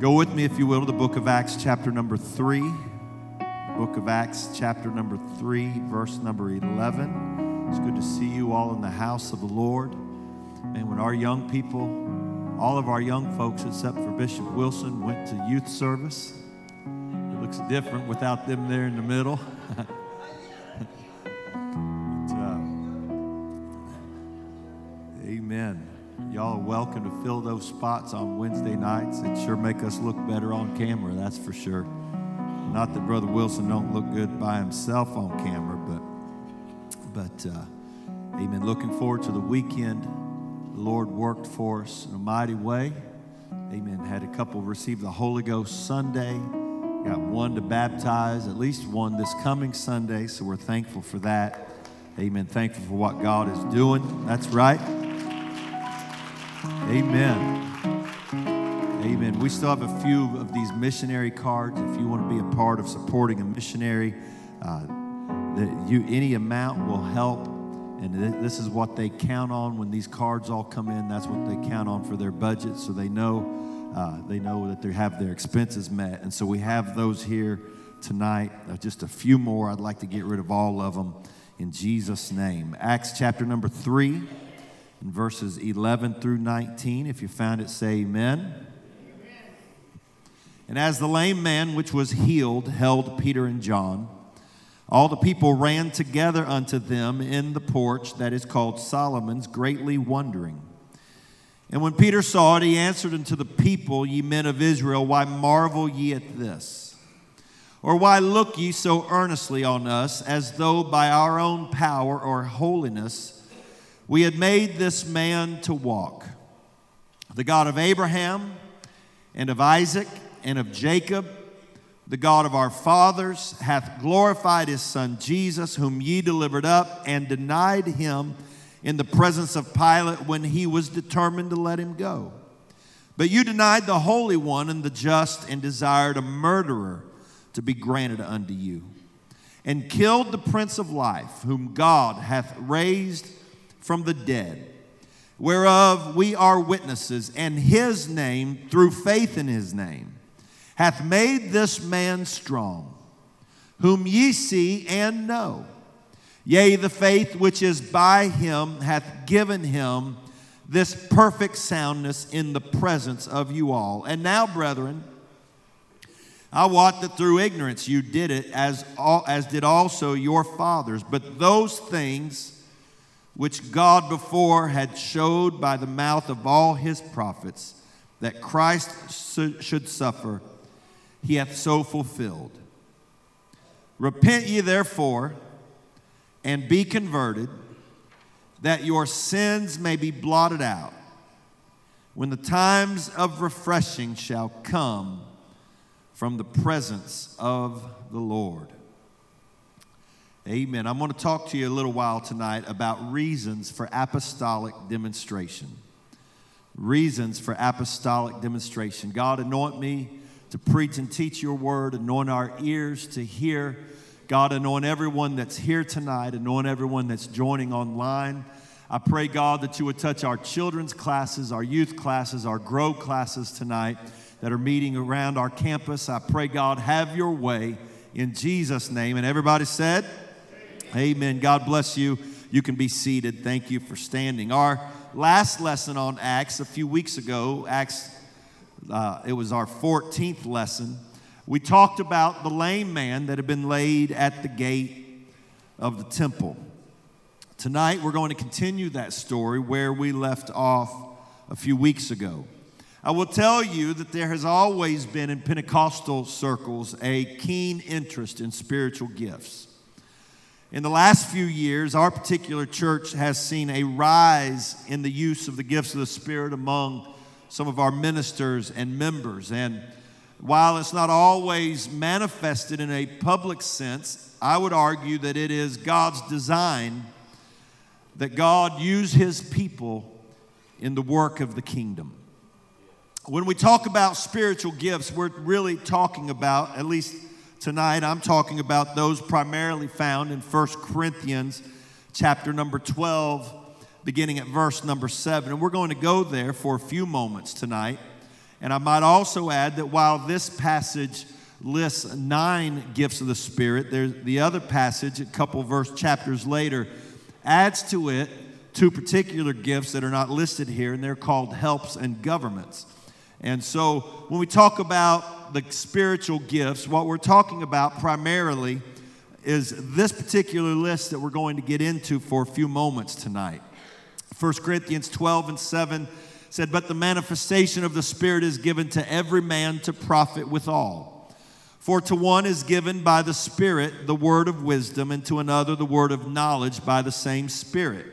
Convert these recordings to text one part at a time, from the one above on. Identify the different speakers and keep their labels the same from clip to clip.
Speaker 1: Go with me, if you will, to the book of Acts, chapter number 3. Book of Acts, chapter number 3, verse number 11. It's good to see you all in the house of the Lord. And when our young people, all of our young folks, except for Bishop Wilson, went to youth service, it looks different without them there in the middle. Y'all are welcome to fill those spots on Wednesday nights. It sure make us look better on camera, that's for sure. Not that Brother Wilson don't look good by himself on camera, but but uh, amen. Looking forward to the weekend. The Lord worked for us in a mighty way. Amen. Had a couple receive the Holy Ghost Sunday. Got one to baptize, at least one this coming Sunday. So we're thankful for that. Amen. Thankful for what God is doing. That's right. Amen. Amen. We still have a few of these missionary cards. If you want to be a part of supporting a missionary, uh, the, you, any amount will help. And th- this is what they count on when these cards all come in. That's what they count on for their budget, so they know uh, they know that they have their expenses met. And so we have those here tonight. Uh, just a few more. I'd like to get rid of all of them in Jesus' name. Acts chapter number three in verses 11 through 19. If you found it, say amen. And as the lame man which was healed held Peter and John, all the people ran together unto them in the porch that is called Solomon's, greatly wondering. And when Peter saw it, he answered unto the people, Ye men of Israel, why marvel ye at this? Or why look ye so earnestly on us, as though by our own power or holiness we had made this man to walk. The God of Abraham and of Isaac and of Jacob, the God of our fathers, hath glorified his Son Jesus, whom ye delivered up and denied him in the presence of Pilate when he was determined to let him go. But you denied the Holy One and the just and desired a murderer to be granted unto you, and killed the Prince of Life, whom God hath raised from the dead, whereof we are witnesses, and his name, through faith in his name, hath made this man strong, whom ye see and know. Yea, the faith which is by him hath given him this perfect soundness in the presence of you all. And now, brethren, I wot that through ignorance you did it, as, all, as did also your fathers. But those things which God before had showed by the mouth of all his prophets that Christ should suffer, he hath so fulfilled. Repent ye therefore and be converted, that your sins may be blotted out, when the times of refreshing shall come from the presence of the Lord. Amen. I'm going to talk to you a little while tonight about reasons for apostolic demonstration. Reasons for apostolic demonstration. God, anoint me to preach and teach your word, anoint our ears to hear. God, anoint everyone that's here tonight, anoint everyone that's joining online. I pray, God, that you would touch our children's classes, our youth classes, our grow classes tonight that are meeting around our campus. I pray, God, have your way in Jesus' name. And everybody said, Amen. God bless you. You can be seated. Thank you for standing. Our last lesson on Acts a few weeks ago, Acts, uh, it was our 14th lesson. We talked about the lame man that had been laid at the gate of the temple. Tonight, we're going to continue that story where we left off a few weeks ago. I will tell you that there has always been in Pentecostal circles a keen interest in spiritual gifts. In the last few years, our particular church has seen a rise in the use of the gifts of the Spirit among some of our ministers and members. And while it's not always manifested in a public sense, I would argue that it is God's design that God use his people in the work of the kingdom. When we talk about spiritual gifts, we're really talking about, at least tonight I'm talking about those primarily found in 1 Corinthians chapter number 12 beginning at verse number 7 and we're going to go there for a few moments tonight And I might also add that while this passage lists nine gifts of the Spirit, there's the other passage, a couple verse chapters later, adds to it two particular gifts that are not listed here, and they're called helps and governments. And so when we talk about the spiritual gifts, what we're talking about primarily is this particular list that we're going to get into for a few moments tonight. 1 Corinthians 12 and 7 said, But the manifestation of the Spirit is given to every man to profit withal. For to one is given by the Spirit the word of wisdom, and to another the word of knowledge by the same Spirit.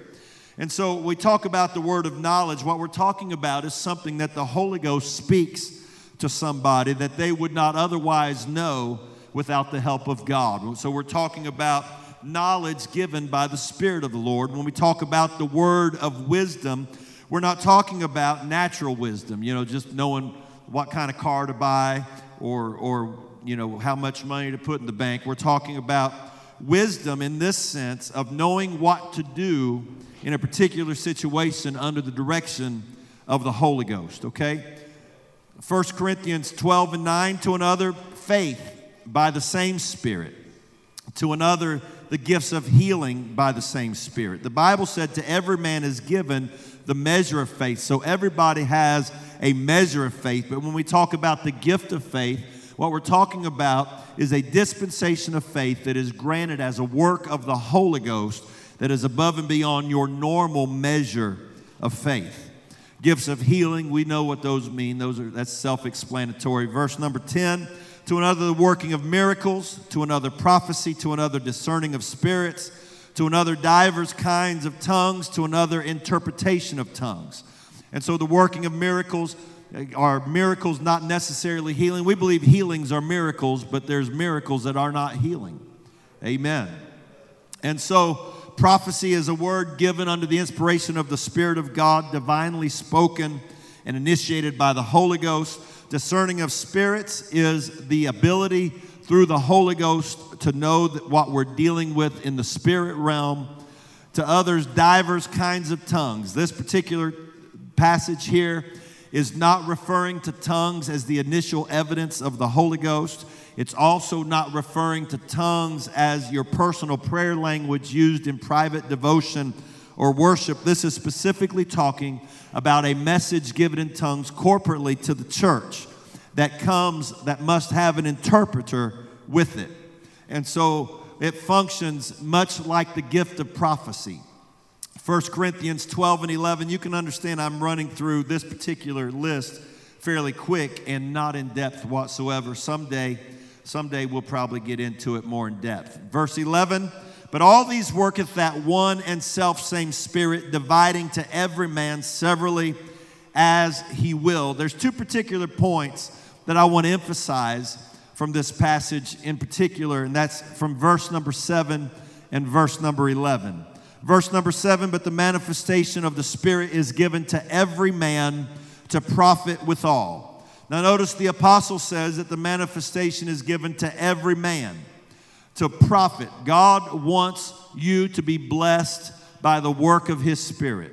Speaker 1: And so we talk about the word of knowledge. What we're talking about is something that the Holy Ghost speaks to somebody that they would not otherwise know without the help of God. So we're talking about knowledge given by the Spirit of the Lord. When we talk about the word of wisdom, we're not talking about natural wisdom, you know, just knowing what kind of car to buy or, or you know, how much money to put in the bank. We're talking about wisdom in this sense of knowing what to do in a particular situation under the direction of the Holy Ghost, okay? 1 Corinthians 12 and 9 to another, faith by the same Spirit, to another, the gifts of healing by the same Spirit. The Bible said, To every man is given the measure of faith. So everybody has a measure of faith. But when we talk about the gift of faith, what we're talking about is a dispensation of faith that is granted as a work of the Holy Ghost that is above and beyond your normal measure of faith. Gifts of healing, we know what those mean. Those are that's self-explanatory. Verse number 10, to another the working of miracles, to another prophecy, to another discerning of spirits, to another divers kinds of tongues, to another interpretation of tongues. And so the working of miracles eh, are miracles not necessarily healing. We believe healings are miracles, but there's miracles that are not healing. Amen. And so prophecy is a word given under the inspiration of the Spirit of God, divinely spoken and initiated by the Holy Ghost. Discerning of spirits is the ability through the Holy Ghost to know what we're dealing with in the spirit realm. To others, divers kinds of tongues. This particular passage here is not referring to tongues as the initial evidence of the Holy Ghost. It's also not referring to tongues as your personal prayer language used in private devotion or worship. This is specifically talking about a message given in tongues corporately to the church that comes, that must have an interpreter with it. And so it functions much like the gift of prophecy. 1 Corinthians 12 and 11, you can understand I'm running through this particular list fairly quick and not in depth whatsoever. Someday, Someday we'll probably get into it more in depth. Verse 11, but all these worketh that one and self same Spirit, dividing to every man severally as he will. There's two particular points that I want to emphasize from this passage in particular, and that's from verse number 7 and verse number 11. Verse number 7 But the manifestation of the Spirit is given to every man to profit withal. Now, notice the apostle says that the manifestation is given to every man to profit. God wants you to be blessed by the work of his spirit.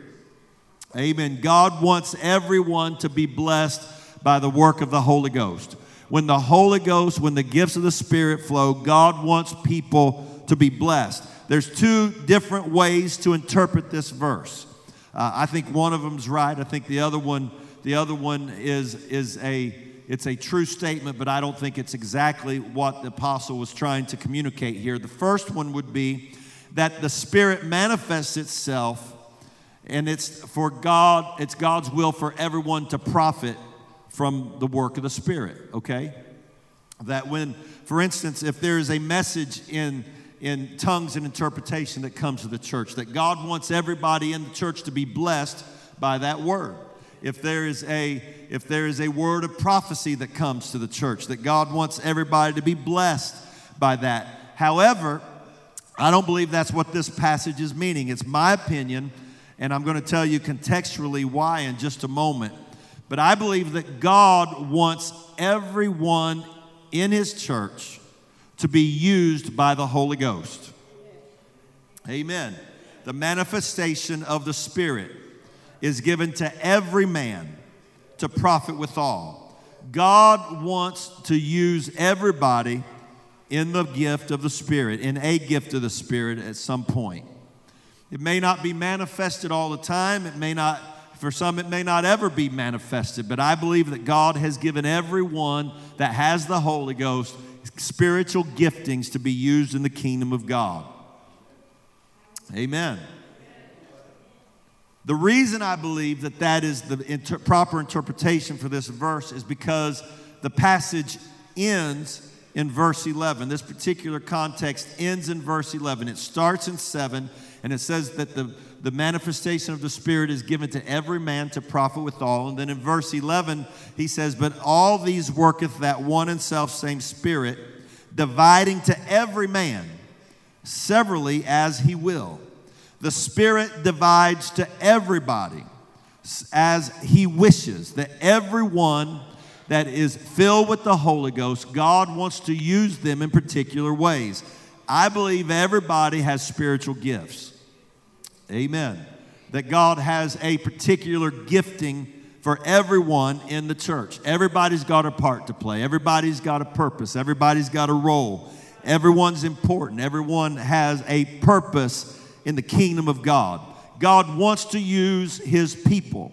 Speaker 1: Amen. God wants everyone to be blessed by the work of the Holy Ghost. When the Holy Ghost, when the gifts of the Spirit flow, God wants people to be blessed. There's two different ways to interpret this verse. Uh, I think one of them's right. I think the other one the other one is, is a, it's a true statement, but I don't think it's exactly what the apostle was trying to communicate here. The first one would be that the Spirit manifests itself and it's for God, it's God's will for everyone to profit from the work of the Spirit, okay? That when, for instance, if there is a message in, in tongues and interpretation that comes to the church, that God wants everybody in the church to be blessed by that word if there is a if there is a word of prophecy that comes to the church that God wants everybody to be blessed by that. However, I don't believe that's what this passage is meaning. It's my opinion, and I'm going to tell you contextually why in just a moment. But I believe that God wants everyone in his church to be used by the Holy Ghost. Amen. The manifestation of the Spirit is given to every man to profit withal. God wants to use everybody in the gift of the Spirit, in a gift of the Spirit at some point. It may not be manifested all the time. It may not, for some, it may not ever be manifested. But I believe that God has given everyone that has the Holy Ghost spiritual giftings to be used in the kingdom of God. Amen. The reason I believe that that is the inter- proper interpretation for this verse is because the passage ends in verse 11. This particular context ends in verse 11. It starts in 7, and it says that the, the manifestation of the Spirit is given to every man to profit withal. And then in verse 11, he says, But all these worketh that one and self same Spirit, dividing to every man severally as he will. The Spirit divides to everybody as He wishes, that everyone that is filled with the Holy Ghost, God wants to use them in particular ways. I believe everybody has spiritual gifts. Amen. That God has a particular gifting for everyone in the church. Everybody's got a part to play, everybody's got a purpose, everybody's got a role. Everyone's important, everyone has a purpose in the kingdom of God. God wants to use his people,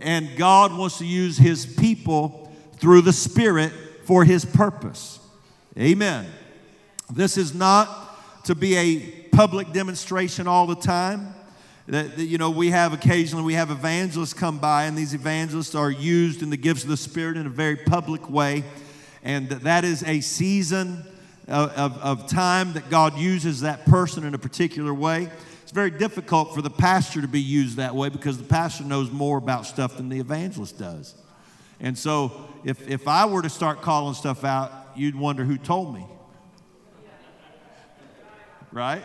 Speaker 1: and God wants to use his people through the Spirit for his purpose. Amen. This is not to be a public demonstration all the time. That, that, you know, we have occasionally we have evangelists come by, and these evangelists are used in the gifts of the Spirit in a very public way, and that is a season of, of, time that God uses that person in a particular way. It's very difficult for the pastor to be used that way because the pastor knows more about stuff than the evangelist does. And so if, if I were to start calling stuff out, you'd wonder who told me. Right?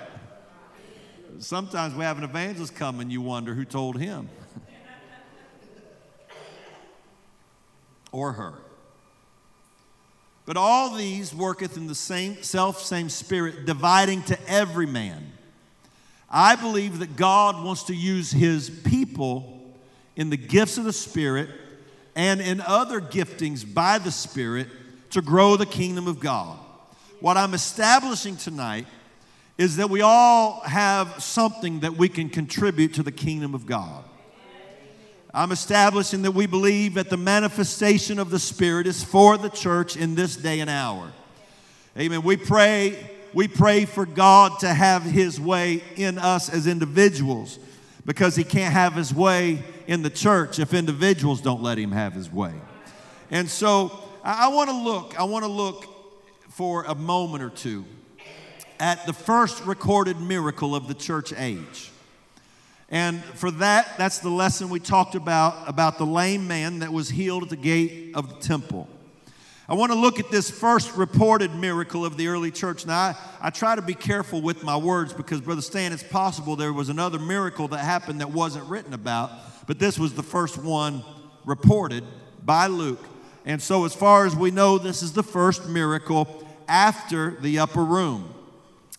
Speaker 1: Sometimes we have an evangelist come and you wonder who told him or her. But all these worketh in the same self same spirit, dividing to every man. I believe that God wants to use his people in the gifts of the Spirit and in other giftings by the Spirit to grow the kingdom of God. What I'm establishing tonight is that we all have something that we can contribute to the kingdom of God. I'm establishing that we believe that the manifestation of the Spirit is for the church in this day and hour. Amen. We pray, we pray for God to have His way in us as individuals because He can't have His way in the church if individuals don't let Him have His way. And so I, want to look, I want to look for a moment or two at the first recorded miracle of the church age. And for that, that's the lesson we talked about about the lame man that was healed at the gate of the temple. I want to look at this first reported miracle of the early church. Now, I, I try to be careful with my words because, Brother Stan, it's possible there was another miracle that happened that wasn't written about, but this was the first one reported by Luke. And so, as far as we know, this is the first miracle after the upper room,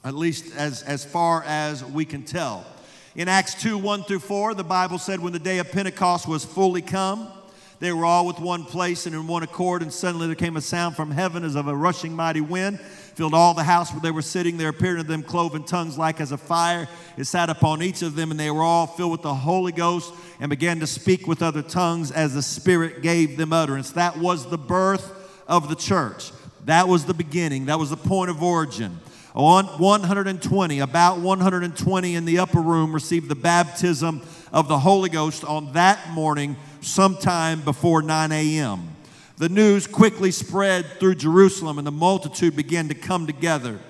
Speaker 1: at least as, as far as we can tell. In Acts 2 1 through 4, the Bible said, When the day of Pentecost was fully come, they were all with one place and in one accord, and suddenly there came a sound from heaven as of a rushing mighty wind, filled all the house where they were sitting. There appeared to them cloven tongues like as a fire. It sat upon each of them, and they were all filled with the Holy Ghost and began to speak with other tongues as the Spirit gave them utterance. That was the birth of the church. That was the beginning. That was the point of origin. On 120, about 120 in the upper room received the baptism of the Holy Ghost on that morning, sometime before 9 a.m. The news quickly spread through Jerusalem, and the multitude began to come together.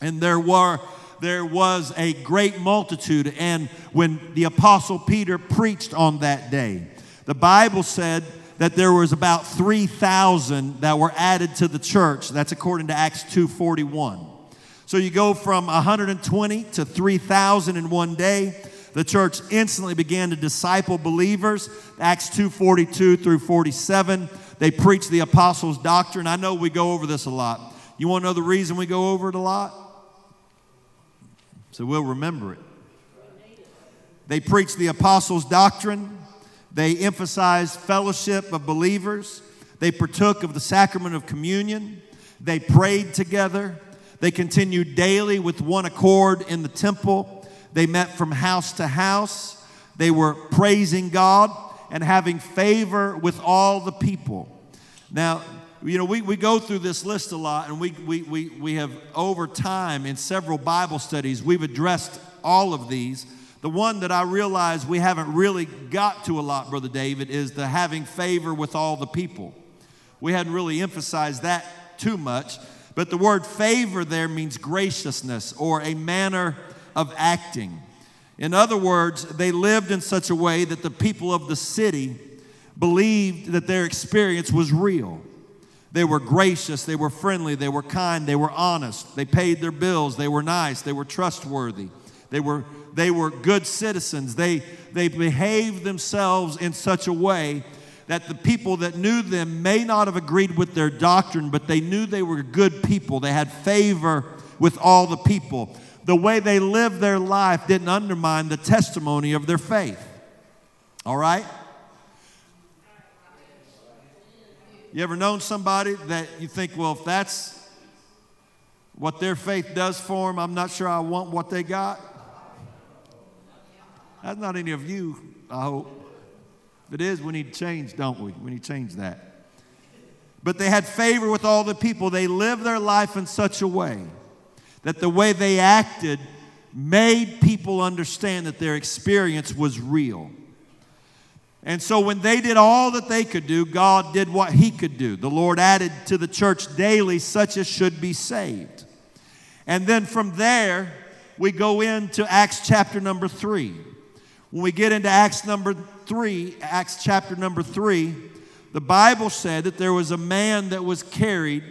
Speaker 1: And there were there was a great multitude. And when the apostle Peter preached on that day, the Bible said that there was about 3,000 that were added to the church. That's according to Acts 2:41. So you go from 120 to 3,000 in one day. The church instantly began to disciple believers. Acts 2:42 through 47. They preached the apostles' doctrine. I know we go over this a lot. You want to know the reason we go over it a lot? So we'll remember it. They preached the apostles' doctrine. They emphasized fellowship of believers. They partook of the sacrament of communion. They prayed together. They continued daily with one accord in the temple. They met from house to house. They were praising God and having favor with all the people. Now, you know, we, we go through this list a lot, and we, we, we, we have over time in several Bible studies, we've addressed all of these. The one that I realize we haven't really got to a lot, Brother David, is the having favor with all the people. We hadn't really emphasized that too much, but the word favor there means graciousness or a manner of acting. In other words, they lived in such a way that the people of the city believed that their experience was real. They were gracious, they were friendly, they were kind, they were honest, they paid their bills, they were nice, they were trustworthy, they were, they were good citizens. They, they behaved themselves in such a way that the people that knew them may not have agreed with their doctrine, but they knew they were good people. They had favor with all the people. The way they lived their life didn't undermine the testimony of their faith. All right? You ever known somebody that you think, well, if that's what their faith does for them, I'm not sure I want what they got? That's not any of you, I hope. If it is, we need to change, don't we? We need to change that. But they had favor with all the people. They lived their life in such a way that the way they acted made people understand that their experience was real. And so when they did all that they could do, God did what He could do. The Lord added to the church daily such as should be saved. And then from there, we go into Acts chapter number three. When we get into Acts number three, Acts chapter number three, the Bible said that there was a man that was carried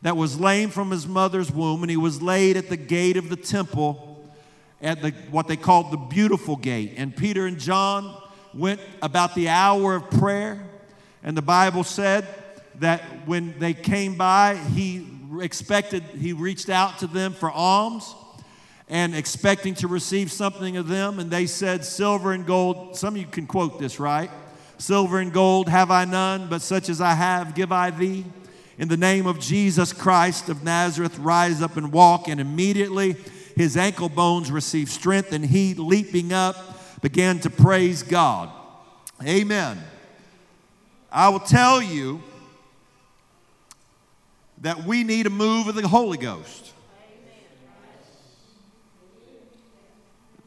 Speaker 1: that was lame from his mother's womb, and he was laid at the gate of the temple at the, what they called the beautiful gate. And Peter and John went about the hour of prayer, and the Bible said that when they came by, he expected, he reached out to them for alms and expecting to receive something of them. And they said, Silver and gold, some of you can quote this, right? Silver and gold have I none, but such as I have give I thee. In the name of Jesus Christ of Nazareth, rise up and walk. And immediately his ankle bones received strength, and he, leaping up, began to praise God. Amen. I will tell you that we need a move of the Holy Ghost.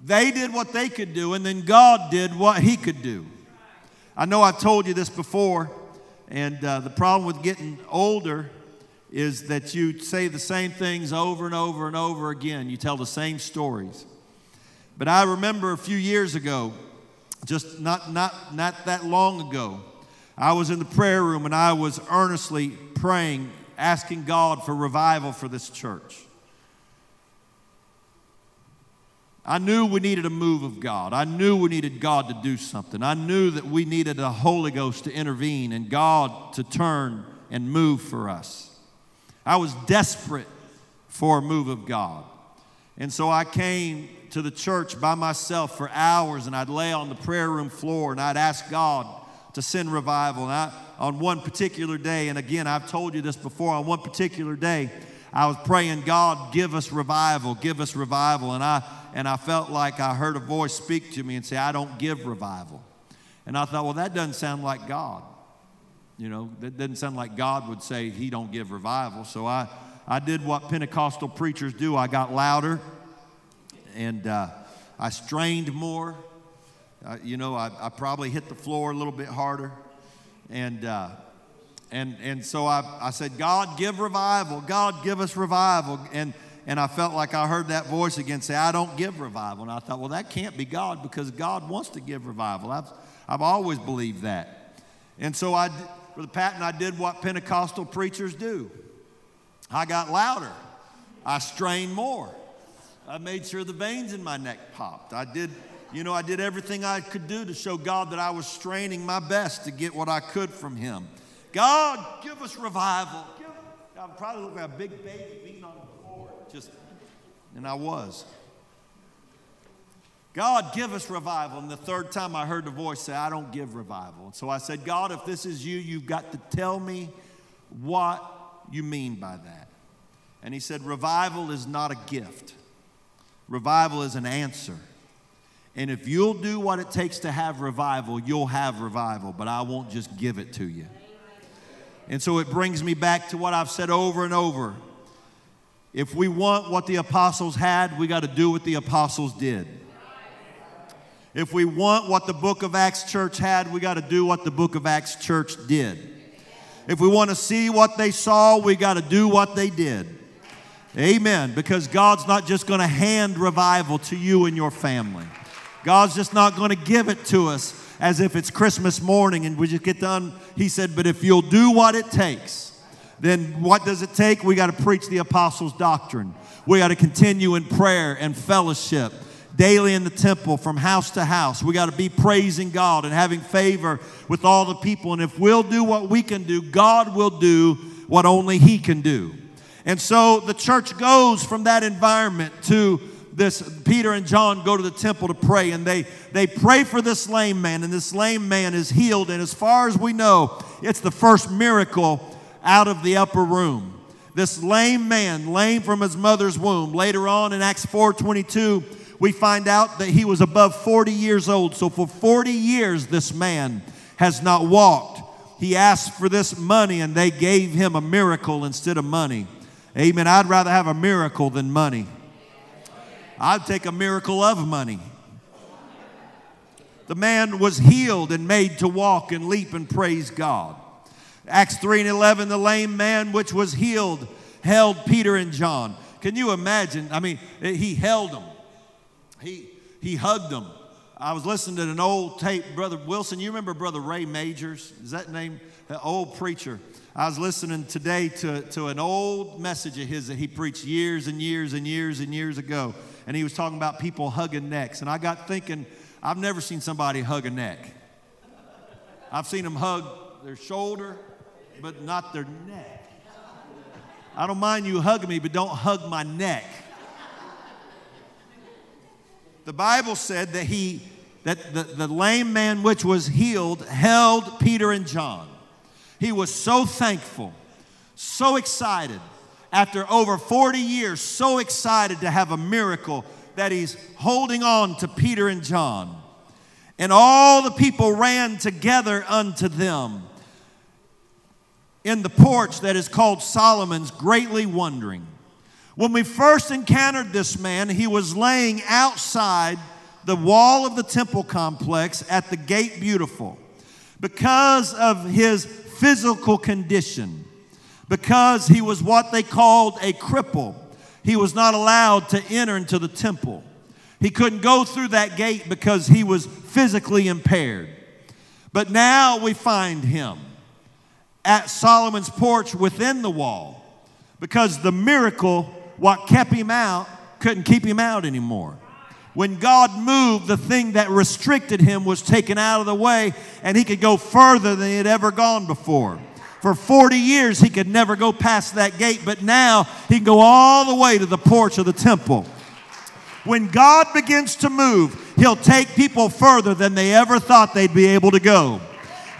Speaker 1: They did what they could do, and then God did what He could do. I know I've told you this before, and uh, the problem with getting older is that you say the same things over and over and over again. You tell the same stories. But I remember a few years ago, just not, not, not that long ago, I was in the prayer room and I was earnestly praying, asking God for revival for this church. I knew we needed a move of God. I knew we needed God to do something. I knew that we needed the Holy Ghost to intervene and God to turn and move for us. I was desperate for a move of God. And so I came to the church by myself for hours and I'd lay on the prayer room floor and I'd ask God to send revival. And I, on one particular day, and again, I've told you this before, on one particular day, I was praying, God, give us revival, give us revival. And I, and I felt like I heard a voice speak to me and say, I don't give revival. And I thought, well, that doesn't sound like God. You know, that doesn't sound like God would say he don't give revival. So I, I did what Pentecostal preachers do. I got louder and uh, I strained more. Uh, you know, I, I, probably hit the floor a little bit harder. And, uh, and, and so I, I said, God, give revival. God, give us revival. And, and I felt like I heard that voice again say, I don't give revival. And I thought, well, that can't be God because God wants to give revival. I've, I've always believed that. And so I, for the patent, I did what Pentecostal preachers do. I got louder. I strained more. I made sure the veins in my neck popped. I did, you know, I did everything I could do to show God that I was straining my best to get what I could from Him. God, give us revival. Give, I probably look like a big baby beating on the floor. Just, and I was. God, give us revival. And the third time I heard the voice say, I don't give revival. And so I said, God, if this is you, you've got to tell me what you mean by that. And he said, Revival is not a gift, revival is an answer. And if you'll do what it takes to have revival, you'll have revival, but I won't just give it to you. And so it brings me back to what I've said over and over. If we want what the apostles had, we got to do what the apostles did. If we want what the book of Acts church had, we got to do what the book of Acts church did. If we want to see what they saw, we got to do what they did. Amen. Because God's not just going to hand revival to you and your family. God's just not going to give it to us as if it's Christmas morning and we just get done. He said, but if you'll do what it takes, then what does it take? We got to preach the apostles' doctrine. We got to continue in prayer and fellowship daily in the temple from house to house. We got to be praising God and having favor with all the people. And if we'll do what we can do, God will do what only He can do. And so the church goes from that environment to this Peter and John go to the temple to pray and they they pray for this lame man and this lame man is healed and as far as we know it's the first miracle out of the upper room this lame man lame from his mother's womb later on in Acts 4:22 we find out that he was above 40 years old. So for 40 years, this man has not walked. He asked for this money, and they gave him a miracle instead of money. Amen. I'd rather have a miracle than money. I'd take a miracle of money. The man was healed and made to walk and leap and praise God. Acts 3 and 11, the lame man which was healed held Peter and John. Can you imagine? I mean, eh, he held them he, he hugged them. I was listening to an old tape, Brother Wilson. You remember Brother Ray Majors? Is that name? The old preacher. I was listening today to, to an old message of his that he preached years and years and years and years ago. And he was talking about people hugging necks. And I got thinking, I've never seen somebody hug a neck. I've seen them hug their shoulder, but not their neck. I don't mind you hugging me, but don't hug my neck. The Bible said that he that the, the lame man which was healed held Peter and John. He was so thankful, so excited. After over 40 years, so excited to have a miracle that he's holding on to Peter and John. And all the people ran together unto them in the porch that is called Solomon's, greatly wondering. When we first encountered this man, he was laying outside the wall of the temple complex at the gate beautiful because of his physical condition, because he was what they called a cripple. He was not allowed to enter into the temple. He couldn't go through that gate because he was physically impaired. But now we find him at Solomon's porch within the wall because the miracle what kept him out couldn't keep him out anymore. When God moved, the thing that restricted him was taken out of the way, and he could go further than he had ever gone before. For 40 years, he could never go past that gate, but now he can go all the way to the porch of the temple. When God begins to move, he'll take people further than they ever thought they'd be able to go.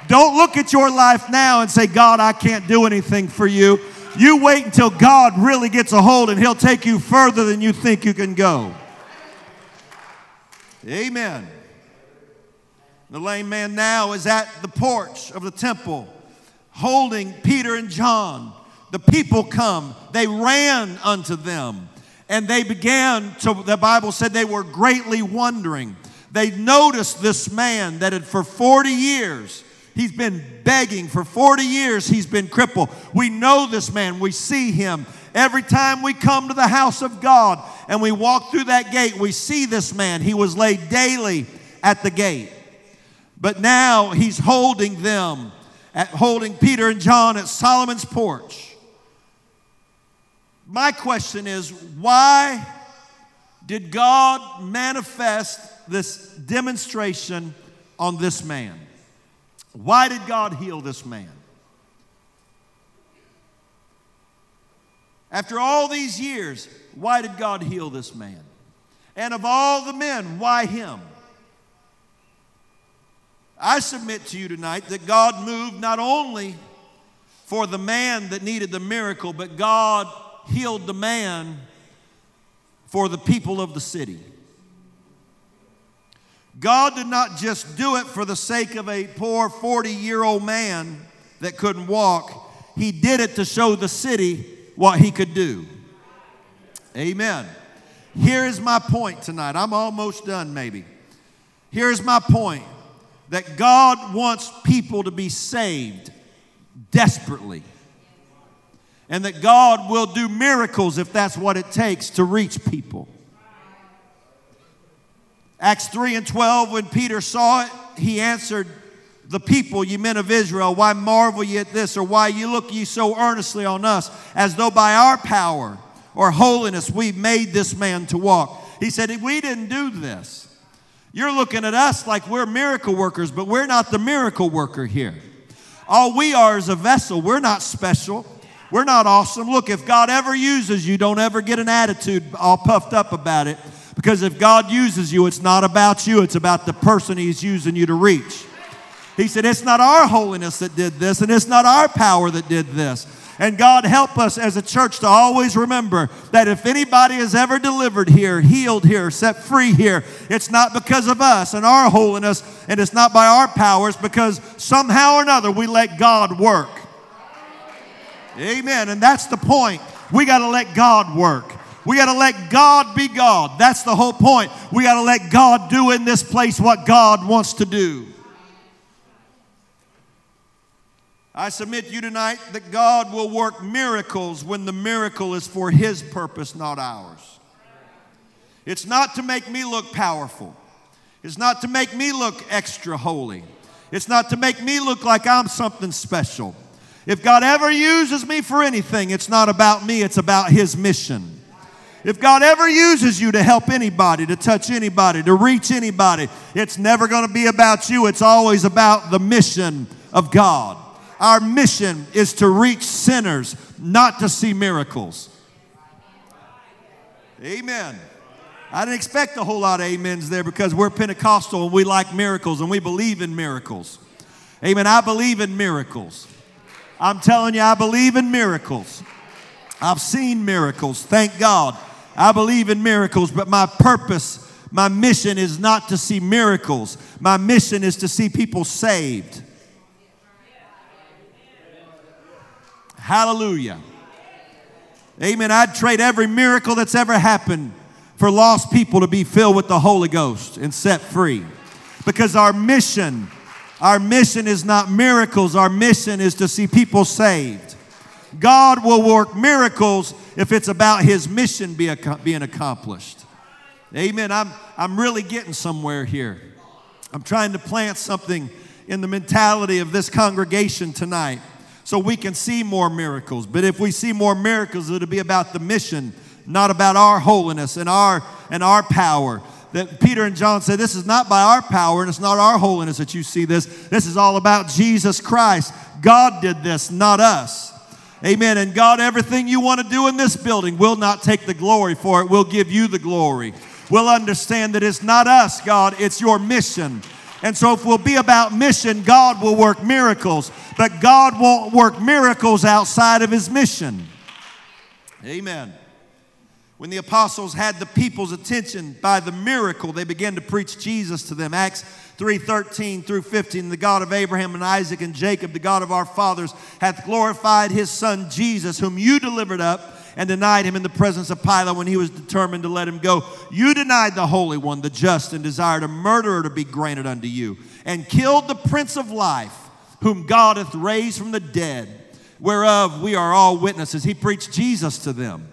Speaker 1: Don't look at your life now and say, God, I can't do anything for you. You wait until God really gets a hold and He'll take you further than you think you can go. Amen. The lame man now is at the porch of the temple holding Peter and John. The people come, they ran unto them, and they began to, the Bible said they were greatly wondering. They noticed this man that had for 40 years He's been begging for 40 years, he's been crippled. We know this man, we see him. Every time we come to the house of God and we walk through that gate, we see this man. He was laid daily at the gate. But now he's holding them, at, holding Peter and John at Solomon's porch. My question is why did God manifest this demonstration on this man? Why did God heal this man? After all these years, why did God heal this man? And of all the men, why him? I submit to you tonight that God moved not only for the man that needed the miracle, but God healed the man for the people of the city. God did not just do it for the sake of a poor 40 year old man that couldn't walk, He did it to show the city what He could do. Amen. Here is my point tonight. I'm almost done, maybe. Here's my point that God wants people to be saved desperately. And that God will do miracles if that's what it takes to reach people. Acts 3 and 12, when Peter saw it, he answered the people, ye men of Israel, why marvel ye at this, or why ye look ye so earnestly on us, as though by our power or holiness we made this man to walk? He said, We didn't do this. You're looking at us like we're miracle workers, but we're not the miracle worker here. All we are is a vessel. We're not special. We're not awesome. Look, if God ever uses you, don't ever get an attitude all puffed up about it. Because if God uses you, it's not about you, it's about the person He's using you to reach. He said, It's not our holiness that did this, and it's not our power that did this. And God help us as a church to always remember that if anybody is ever delivered here, healed here, set free here, it's not because of us and our holiness, and it's not by our powers, because somehow or another we let God work. Amen. And that's the point. We got to let God work. We got to let God be God. That's the whole point. We got to let God do in this place what God wants to do. I submit to you tonight that God will work miracles when the miracle is for His purpose, not ours. It's not to make me look powerful, it's not to make me look extra holy, it's not to make me look like I'm something special. If God ever uses me for anything, it's not about me, it's about His mission. If God ever uses you to help anybody, to touch anybody, to reach anybody, it's never going to be about you. It's always about the mission of God. Our mission is to reach sinners, not to see miracles. Amen. I didn't expect a whole lot of amens there because we're Pentecostal and we like miracles and we believe in miracles. Amen. I believe in miracles. I'm telling you, I believe in miracles. I've seen miracles, thank God. I believe in miracles, but my purpose, my mission is not to see miracles. My mission is to see people saved. Hallelujah. Amen. I'd trade every miracle that's ever happened for lost people to be filled with the Holy Ghost and set free. Because our mission, our mission is not miracles, our mission is to see people saved. God will work miracles if it's about His mission be, being accomplished. Amen. I'm, I'm really getting somewhere here. I'm trying to plant something in the mentality of this congregation tonight so we can see more miracles. But if we see more miracles, it'll be about the mission, not about our holiness and our, and our power that Peter and John said, This is not by our power and it's not our holiness that you see this. This is all about Jesus Christ. God did this, not us. Amen. And God, everything you want to do in this building will not take the glory for it. We'll give you the glory. We'll understand that it's not us, God, it's your mission. And so, if we'll be about mission, God will work miracles. But God won't work miracles outside of his mission. Amen. When the apostles had the people's attention by the miracle, they began to preach Jesus to them. Acts 3:13 through 15, the God of Abraham and Isaac and Jacob, the God of our fathers, hath glorified his son Jesus, whom you delivered up and denied him in the presence of Pilate when he was determined to let him go. You denied the Holy One, the just, and desired a murderer to be granted unto you, and killed the Prince of Life, whom God hath raised from the dead, whereof we are all witnesses. He preached Jesus to them.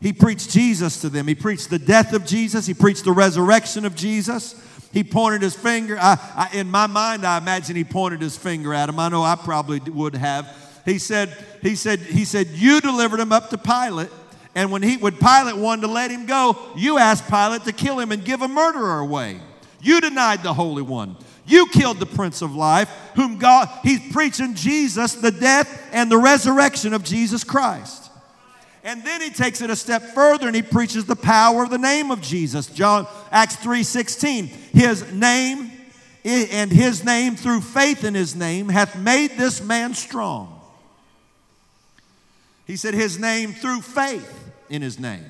Speaker 1: He preached Jesus to them. He preached the death of Jesus. He preached the resurrection of Jesus. He pointed his finger. I, I, in my mind, I imagine he pointed his finger at him. I know I probably would have. He said, he said, he said, you delivered him up to Pilate. And when he would Pilate wanted to let him go, you asked Pilate to kill him and give a murderer away. You denied the Holy One. You killed the Prince of Life, whom God, he's preaching Jesus, the death and the resurrection of Jesus Christ. And then he takes it a step further and he preaches the power of the name of Jesus. John Acts 3:16. His name and his name through faith in his name hath made this man strong. He said his name through faith in his name.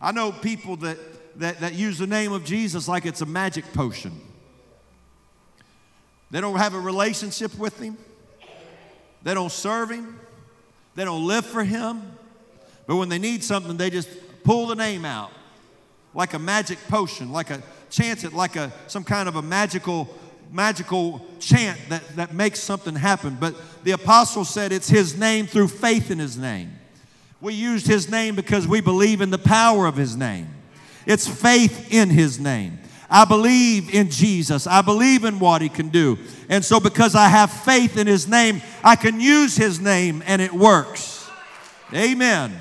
Speaker 1: I know people that, that, that use the name of Jesus like it's a magic potion. They don't have a relationship with him. They don't serve him. They don't live for him. But when they need something, they just pull the name out like a magic potion, like a chance it like a some kind of a magical magical chant that, that makes something happen. But the apostle said it's his name through faith in his name. We used his name because we believe in the power of his name. It's faith in his name. I believe in Jesus. I believe in what he can do. And so, because I have faith in his name, I can use his name and it works. Amen.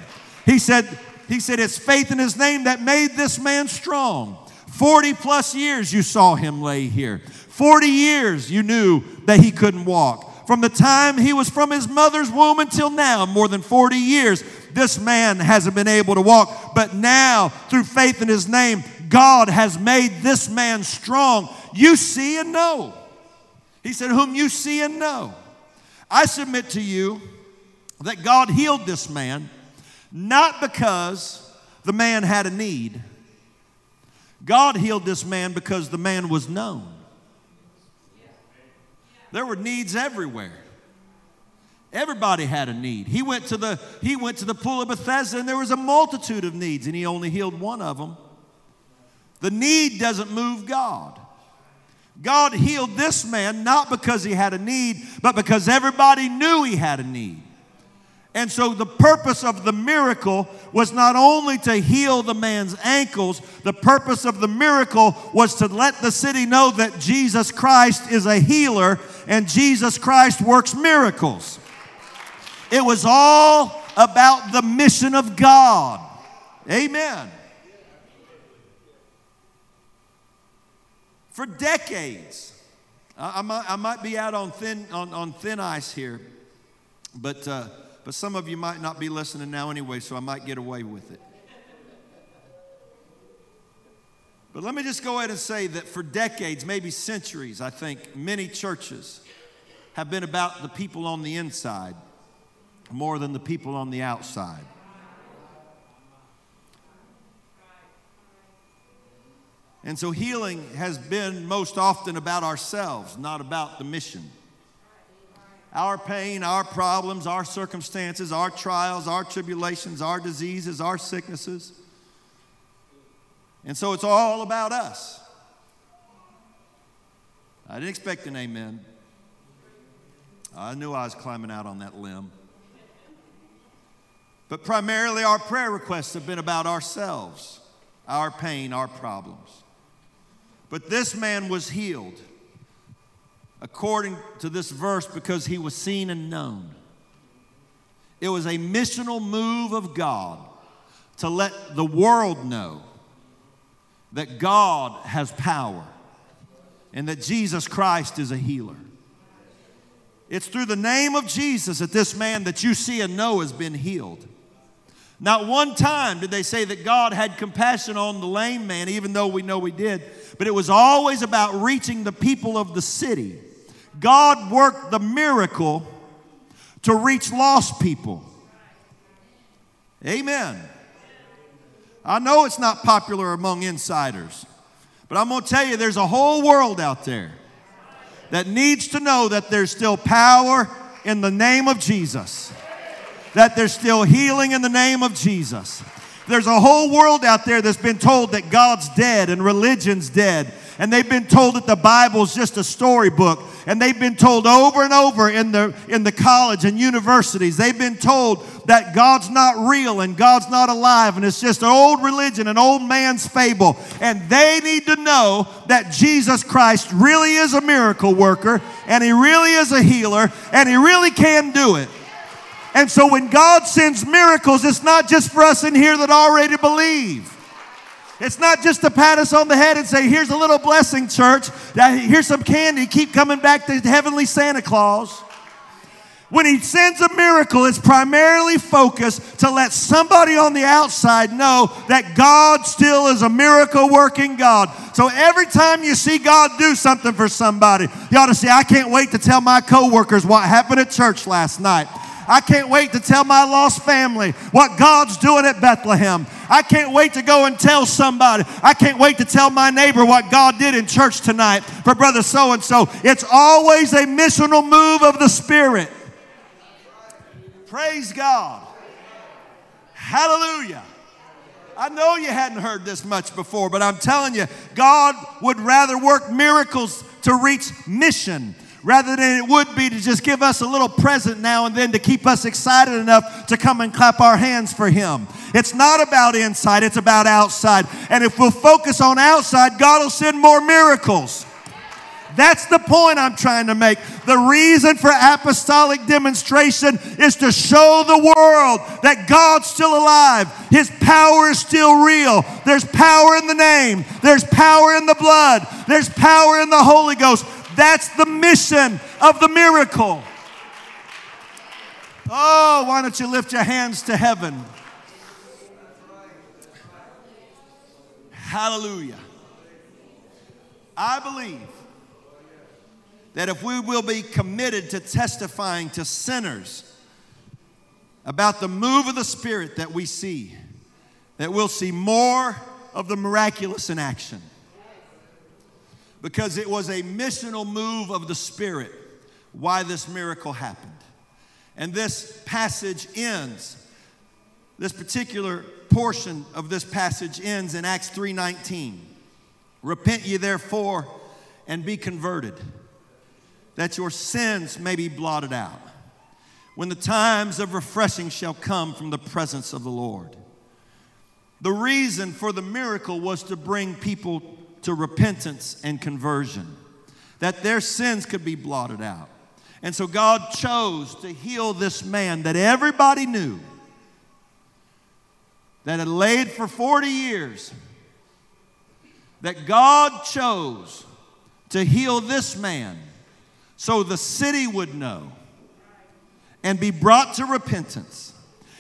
Speaker 1: He said, he said, it's faith in his name that made this man strong. 40 plus years you saw him lay here. 40 years you knew that he couldn't walk. From the time he was from his mother's womb until now, more than 40 years, this man hasn't been able to walk. But now, through faith in his name, God has made this man strong. You see and know. He said, Whom you see and know. I submit to you that God healed this man not because the man had a need. God healed this man because the man was known. There were needs everywhere. Everybody had a need. He went to the he went to the pool of Bethesda and there was a multitude of needs and he only healed one of them. The need doesn't move God. God healed this man not because he had a need, but because everybody knew he had a need. And so the purpose of the miracle was not only to heal the man's ankles, the purpose of the miracle was to let the city know that Jesus Christ is a healer and Jesus Christ works miracles. It was all about the mission of God. Amen. For decades, I, might, I might be out on thin, on, on thin ice here, but. Uh, but some of you might not be listening now anyway, so I might get away with it. But let me just go ahead and say that for decades, maybe centuries, I think many churches have been about the people on the inside more than the people on the outside. And so healing has been most often about ourselves, not about the mission our pain, our problems, our circumstances, our trials, our tribulations, our diseases, our sicknesses. And so it's all about us. I didn't expect an amen. I knew I was climbing out on that limb. But primarily, our prayer requests have been about ourselves, our pain, our problems. But this man was healed according to this verse because he was seen and known. It was a missional move of God to let the world know that God has power and that Jesus Christ is a healer. It's through the name of Jesus that this man that you see and know has been healed. Not one time did they say that God had compassion on the lame man, even though we know we did, but it was always about reaching the people of the city God worked the miracle to reach lost people. Amen. I know it's not popular among insiders, but I'm going to tell you there's a whole world out there that needs to know that there's still power in the name of Jesus, that there's still healing in the name of Jesus. There's a whole world out there that's been told that God's dead and religion's dead and they've been told that the Bible's just a storybook. And they've been told over and over in the, in the college and universities, they've been told that God's not real and God's not alive and it's just an old religion, an old man's fable. And they need to know that Jesus Christ really is a miracle worker and he really is a healer and he really can do it. And so when God sends miracles, it's not just for us in here that already believe. It's not just to pat us on the head and say, here's a little blessing, church. Here's some candy. Keep coming back to heavenly Santa Claus. When he sends a miracle, it's primarily focused to let somebody on the outside know that God still is a miracle working God. So every time you see God do something for somebody, you ought to say, I can't wait to tell my coworkers what happened at church last night. I can't wait to tell my lost family what God's doing at Bethlehem. I can't wait to go and tell somebody. I can't wait to tell my neighbor what God did in church tonight for brother so and so. It's always a missional move of the Spirit. Praise God. Hallelujah. I know you hadn't heard this much before, but I'm telling you, God would rather work miracles to reach mission rather than it would be to just give us a little present now and then to keep us excited enough to come and clap our hands for Him. It's not about inside, it's about outside. And if we'll focus on outside, God will send more miracles. That's the point I'm trying to make. The reason for apostolic demonstration is to show the world that God's still alive. His power is still real. There's power in the name, there's power in the blood, there's power in the Holy Ghost. That's the mission of the miracle. Oh, why don't you lift your hands to heaven? Hallelujah. I believe that if we will be committed to testifying to sinners about the move of the Spirit that we see, that we'll see more of the miraculous in action. Because it was a missional move of the Spirit why this miracle happened. And this passage ends, this particular portion of this passage ends in Acts 3:19. Repent ye therefore and be converted that your sins may be blotted out, when the times of refreshing shall come from the presence of the Lord. The reason for the miracle was to bring people to repentance and conversion, that their sins could be blotted out. And so God chose to heal this man that everybody knew that had laid for 40 years. That God chose to heal this man so the city would know and be brought to repentance.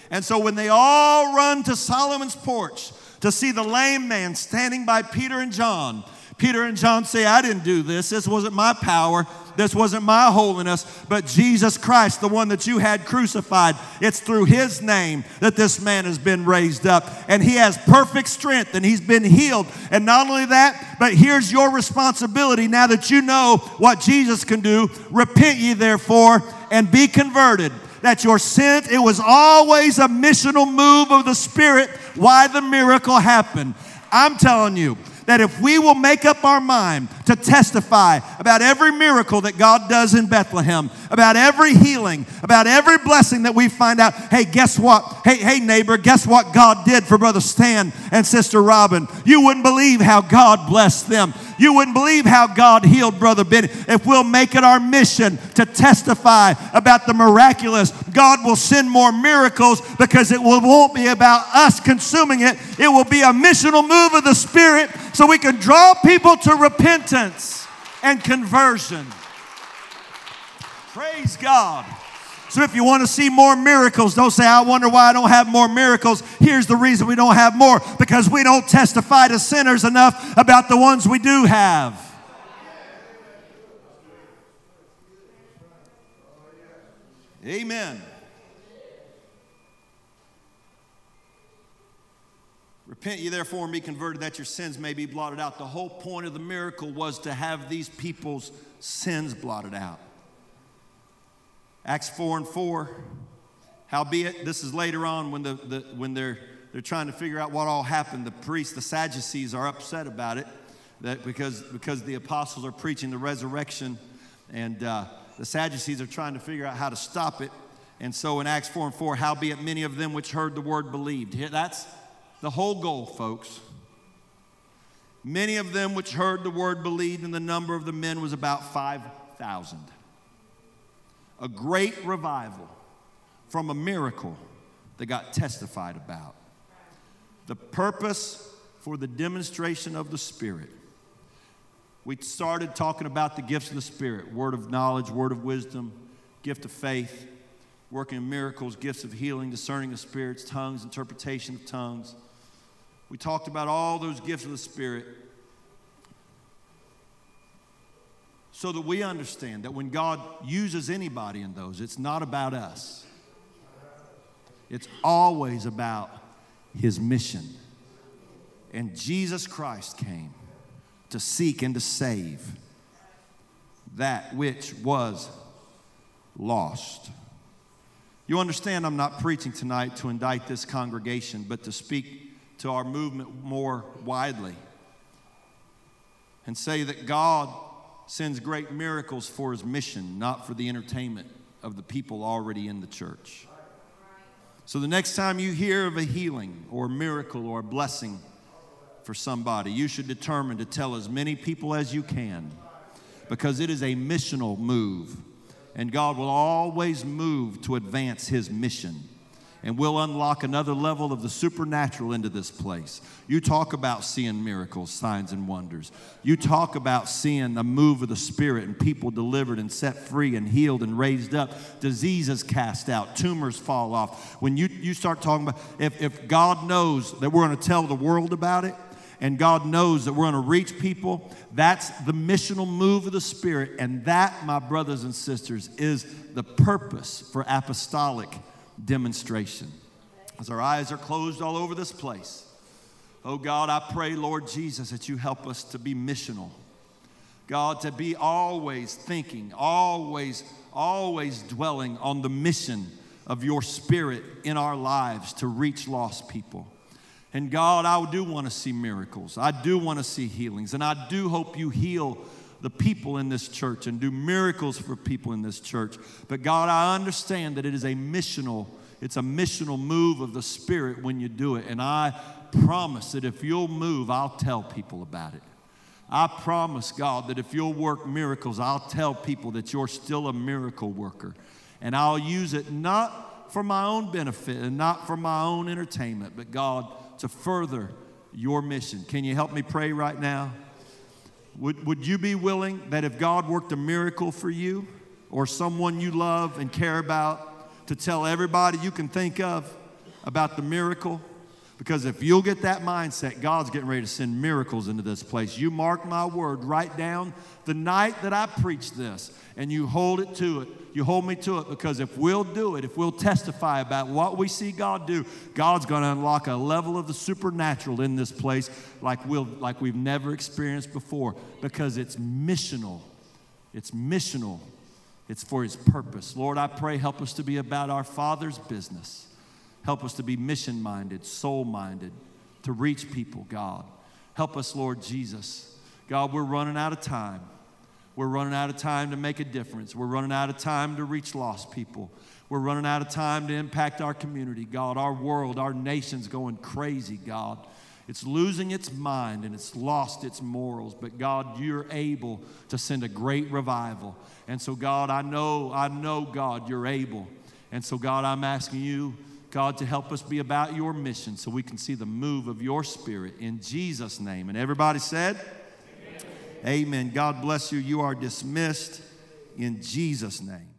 Speaker 1: And so when they all run to Solomon's porch to see the lame man standing by Peter and John, Peter and John say, I didn't do this. This wasn't my power. This wasn't my holiness, but Jesus Christ, the one that you had crucified. It's through his name that this man has been raised up. And he has perfect strength and he's been healed. And not only that, but here's your responsibility now that you know what Jesus can do. Repent ye therefore and be converted. That your sin, it was always a missional move of the Spirit why the miracle happened. I'm telling you, that if we will make up our mind to testify about every miracle that God does in Bethlehem, about every healing, about every blessing that we find out, hey, guess what? Hey, hey, neighbor, guess what God did for Brother Stan and Sister Robin? You wouldn't believe how God blessed them. You wouldn't believe how God healed Brother Benny. If we'll make it our mission to testify about the miraculous, God will send more miracles because it will, won't be about us consuming it. It will be a missional move of the Spirit so we can draw people to repentance and conversion. Praise God. So if you want to see more miracles, don't say, I wonder why I don't have more miracles. Here's the reason we don't have more because we don't testify to sinners enough about the ones we do have. Amen. Repent ye therefore and be converted that your sins may be blotted out. The whole point of the miracle was to have these people's sins blotted out. Acts 4 and 4. Howbeit, this is later on when, the, the, when they're, they're trying to figure out what all happened. The priests, the Sadducees, are upset about it that because, because the apostles are preaching the resurrection, and uh, the Sadducees are trying to figure out how to stop it. And so in Acts 4 and 4, howbeit many of them which heard the word believed. That's the whole goal, folks. Many of them which heard the word believed, and the number of the men was about 5,000 a great revival from a miracle that got testified about. The purpose for the demonstration of the Spirit. We started talking about the gifts of the Spirit word of knowledge, word of wisdom, gift of faith, working in miracles, gifts of healing, discerning of spirits, tongues, interpretation of tongues. We talked about all those gifts of the Spirit so that we understand that when God uses anybody in those, it's not about us, it's always about His mission. And Jesus Christ came to seek and to save that which was lost. You understand, I'm not preaching tonight to indict this congregation, but to speak to our movement more widely and say that God sends great miracles for his mission, not for the entertainment of the people already in the church. So the next time you hear of a healing or a miracle or a blessing for somebody, you should determine to tell as many people as you can because it is a missional move. And God will always move to advance his mission. And we'll unlock another level of the supernatural into this place. You talk about seeing miracles, signs, and wonders. You talk about seeing the move of the Spirit and people delivered and set free and healed and raised up, diseases cast out, tumors fall off. When you, you start talking about, if, if God knows that we're going to tell the world about it, and God knows that we're going to reach people. That's the missional move of the Spirit. And that, my brothers and sisters, is the purpose for apostolic demonstration. As our eyes are closed all over this place, oh God, I pray, Lord Jesus, that you help us to be missional. God, to be always thinking, always, always dwelling on the mission of your Spirit in our lives to reach lost people. And God, I do want to see miracles. I do want to see healings. And I do hope you heal the people in this church and do miracles for people in this church. But God, I understand that it is a missional, it's a missional move of the Spirit when you do it. And I promise that if you'll move, I'll tell people about it. I promise, God, that if you'll work miracles, I'll tell people that you're still a miracle worker. And I'll use it not for my own benefit and not for my own entertainment, but God, to further your mission. Can you help me pray right now? Would, would you be willing that if God worked a miracle for you or someone you love and care about, to tell everybody you can think of about the miracle? Because if you'll get that mindset, God's getting ready to send miracles into this place. You mark my word, write down the night that I preach this, and you hold it to it. You hold me to it because if we'll do it, if we'll testify about what we see God do, God's going to unlock a level of the supernatural in this place like, we'll, like we've never experienced before because it's missional. It's missional. It's for His purpose. Lord, I pray, help us to be about our Father's business. Help us to be mission minded, soul minded, to reach people, God. Help us, Lord Jesus. God, we're running out of time. We're running out of time to make a difference. We're running out of time to reach lost people. We're running out of time to impact our community, God. Our world, our nation's going crazy, God. It's losing its mind and it's lost its morals. But God, you're able to send a great revival. And so, God, I know, I know, God, you're able. And so, God, I'm asking you, God, to help us be about your mission so we can see the move of your spirit in Jesus' name. And everybody said, Amen. God bless you. You are dismissed in Jesus' name.